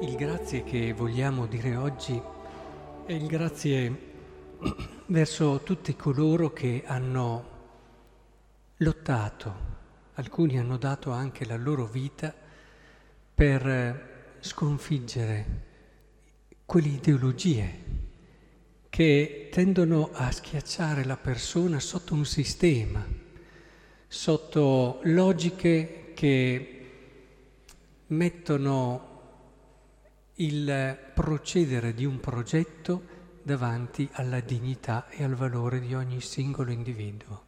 Il grazie che vogliamo dire oggi è il grazie verso tutti coloro che hanno lottato, alcuni hanno dato anche la loro vita per sconfiggere quelle ideologie che tendono a schiacciare la persona sotto un sistema, sotto logiche che mettono il procedere di un progetto davanti alla dignità e al valore di ogni singolo individuo.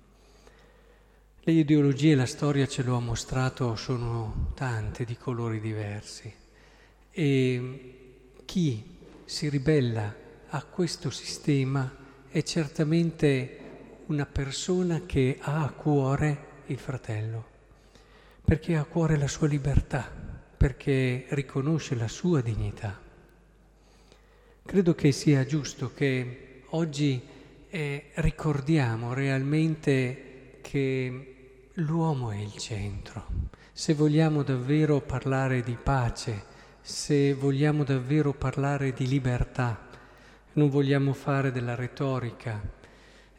Le ideologie, la storia ce lo ha mostrato, sono tante di colori diversi e chi si ribella a questo sistema è certamente una persona che ha a cuore il fratello, perché ha a cuore la sua libertà perché riconosce la sua dignità. Credo che sia giusto che oggi eh, ricordiamo realmente che l'uomo è il centro. Se vogliamo davvero parlare di pace, se vogliamo davvero parlare di libertà, non vogliamo fare della retorica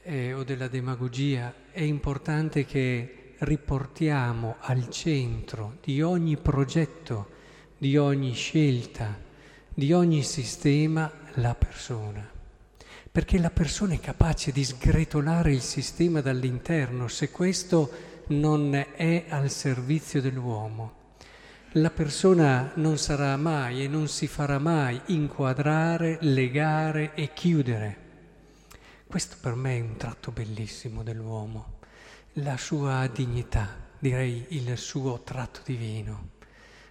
eh, o della demagogia, è importante che riportiamo al centro di ogni progetto, di ogni scelta, di ogni sistema la persona. Perché la persona è capace di sgretolare il sistema dall'interno se questo non è al servizio dell'uomo. La persona non sarà mai e non si farà mai inquadrare, legare e chiudere. Questo per me è un tratto bellissimo dell'uomo la sua dignità, direi il suo tratto divino,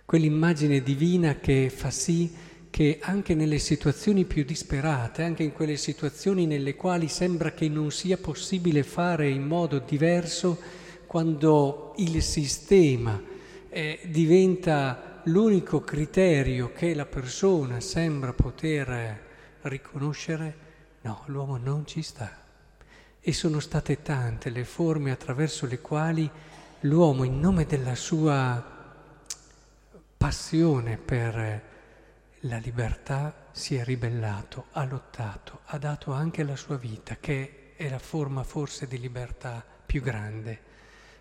quell'immagine divina che fa sì che anche nelle situazioni più disperate, anche in quelle situazioni nelle quali sembra che non sia possibile fare in modo diverso, quando il sistema eh, diventa l'unico criterio che la persona sembra poter riconoscere, no, l'uomo non ci sta. E sono state tante le forme attraverso le quali l'uomo, in nome della sua passione per la libertà, si è ribellato, ha lottato, ha dato anche la sua vita, che è la forma forse di libertà più grande.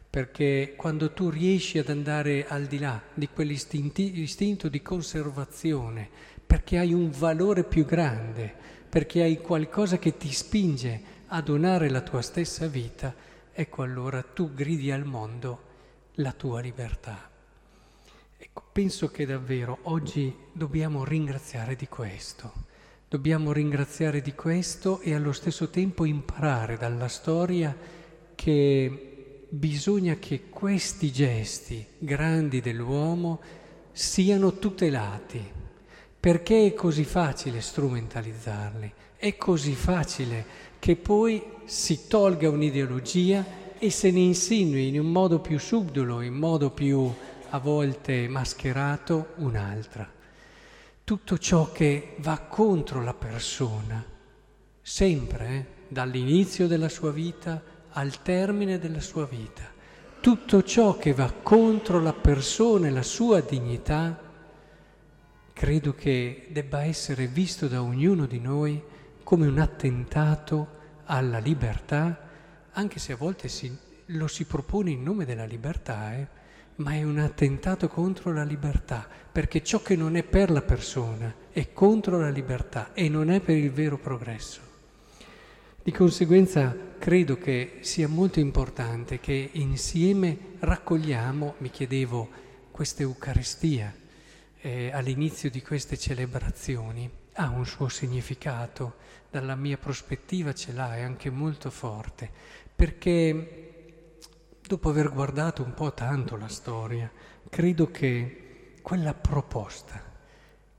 Perché quando tu riesci ad andare al di là di quell'istinto di conservazione, perché hai un valore più grande, perché hai qualcosa che ti spinge a donare la tua stessa vita, ecco allora tu gridi al mondo la tua libertà. Ecco, penso che davvero oggi dobbiamo ringraziare di questo, dobbiamo ringraziare di questo e allo stesso tempo imparare dalla storia che bisogna che questi gesti grandi dell'uomo siano tutelati, perché è così facile strumentalizzarli, è così facile che poi si tolga un'ideologia e se ne insinui in un modo più subdolo, in modo più a volte mascherato, un'altra. Tutto ciò che va contro la persona, sempre, eh, dall'inizio della sua vita al termine della sua vita, tutto ciò che va contro la persona e la sua dignità, credo che debba essere visto da ognuno di noi come un attentato alla libertà, anche se a volte si, lo si propone in nome della libertà, eh, ma è un attentato contro la libertà, perché ciò che non è per la persona è contro la libertà e non è per il vero progresso. Di conseguenza credo che sia molto importante che insieme raccogliamo, mi chiedevo, questa Eucaristia eh, all'inizio di queste celebrazioni ha un suo significato, dalla mia prospettiva ce l'ha, è anche molto forte, perché dopo aver guardato un po' tanto la storia, credo che quella proposta,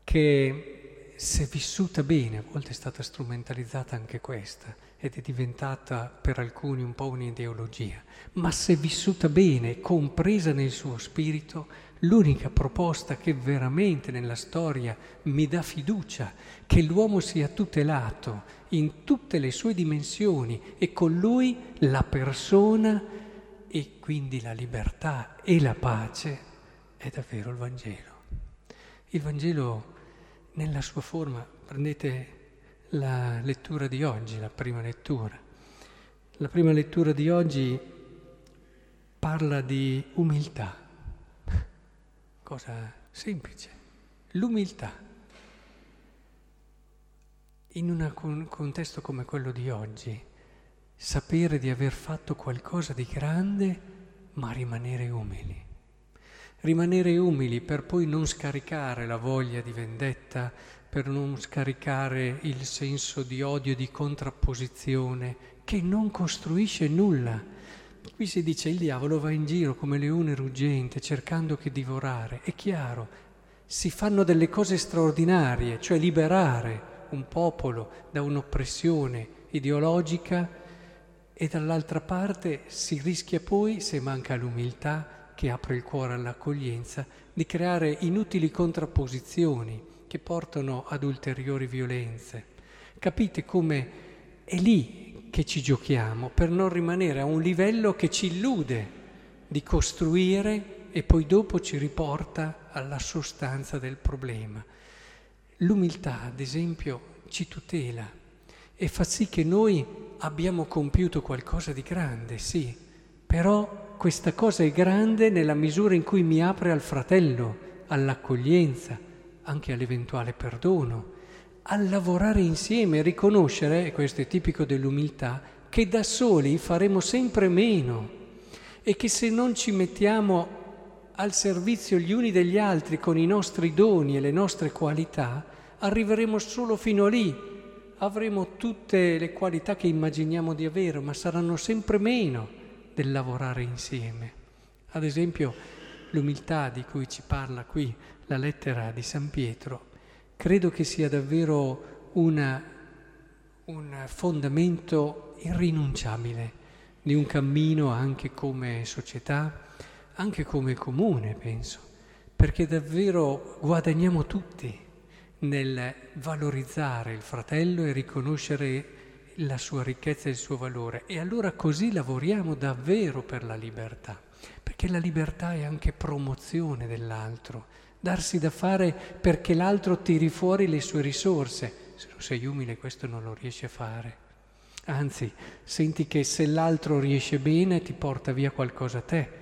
che se vissuta bene, a volte è stata strumentalizzata anche questa, ed è diventata per alcuni un po' un'ideologia, ma se vissuta bene, compresa nel suo spirito, L'unica proposta che veramente nella storia mi dà fiducia che l'uomo sia tutelato in tutte le sue dimensioni e con lui la persona e quindi la libertà e la pace è davvero il Vangelo. Il Vangelo nella sua forma. Prendete la lettura di oggi, la prima lettura. La prima lettura di oggi parla di umiltà, cosa semplice, l'umiltà. In un contesto come quello di oggi, sapere di aver fatto qualcosa di grande, ma rimanere umili. Rimanere umili per poi non scaricare la voglia di vendetta, per non scaricare il senso di odio, di contrapposizione, che non costruisce nulla Qui si dice il diavolo va in giro come leone ruggente cercando che divorare. È chiaro, si fanno delle cose straordinarie, cioè liberare un popolo da un'oppressione ideologica e dall'altra parte si rischia poi, se manca l'umiltà che apre il cuore all'accoglienza, di creare inutili contrapposizioni che portano ad ulteriori violenze. Capite come è lì che ci giochiamo per non rimanere a un livello che ci illude di costruire e poi dopo ci riporta alla sostanza del problema. L'umiltà, ad esempio, ci tutela e fa sì che noi abbiamo compiuto qualcosa di grande, sì, però questa cosa è grande nella misura in cui mi apre al fratello, all'accoglienza, anche all'eventuale perdono a lavorare insieme, riconoscere, e questo è tipico dell'umiltà, che da soli faremo sempre meno e che se non ci mettiamo al servizio gli uni degli altri con i nostri doni e le nostre qualità, arriveremo solo fino a lì. Avremo tutte le qualità che immaginiamo di avere, ma saranno sempre meno del lavorare insieme. Ad esempio, l'umiltà di cui ci parla qui la lettera di San Pietro credo che sia davvero una, un fondamento irrinunciabile di un cammino anche come società, anche come comune, penso, perché davvero guadagniamo tutti nel valorizzare il fratello e riconoscere la sua ricchezza e il suo valore. E allora così lavoriamo davvero per la libertà, perché la libertà è anche promozione dell'altro, darsi da fare perché l'altro tiri fuori le sue risorse. Se non sei umile questo non lo riesci a fare. Anzi, senti che se l'altro riesce bene ti porta via qualcosa a te.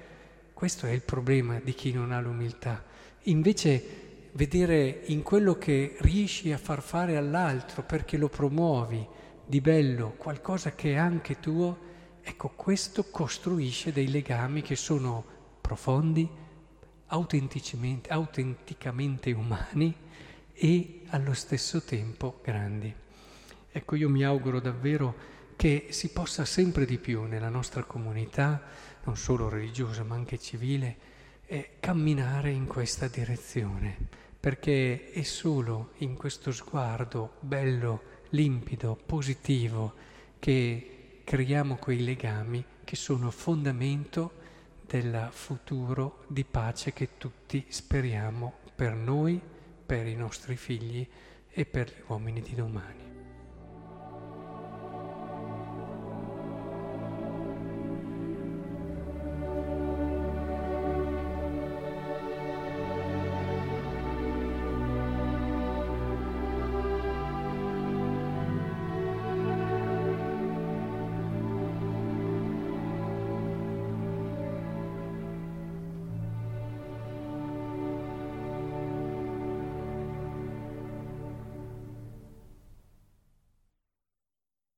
Questo è il problema di chi non ha l'umiltà. Invece vedere in quello che riesci a far fare all'altro perché lo promuovi di bello, qualcosa che è anche tuo, ecco questo costruisce dei legami che sono profondi, autenticamente, umani e allo stesso tempo grandi. Ecco, io mi auguro davvero che si possa sempre di più nella nostra comunità, non solo religiosa ma anche civile, eh, camminare in questa direzione, perché è solo in questo sguardo bello, limpido, positivo, che creiamo quei legami che sono fondamento del futuro di pace che tutti speriamo per noi, per i nostri figli e per gli uomini di domani.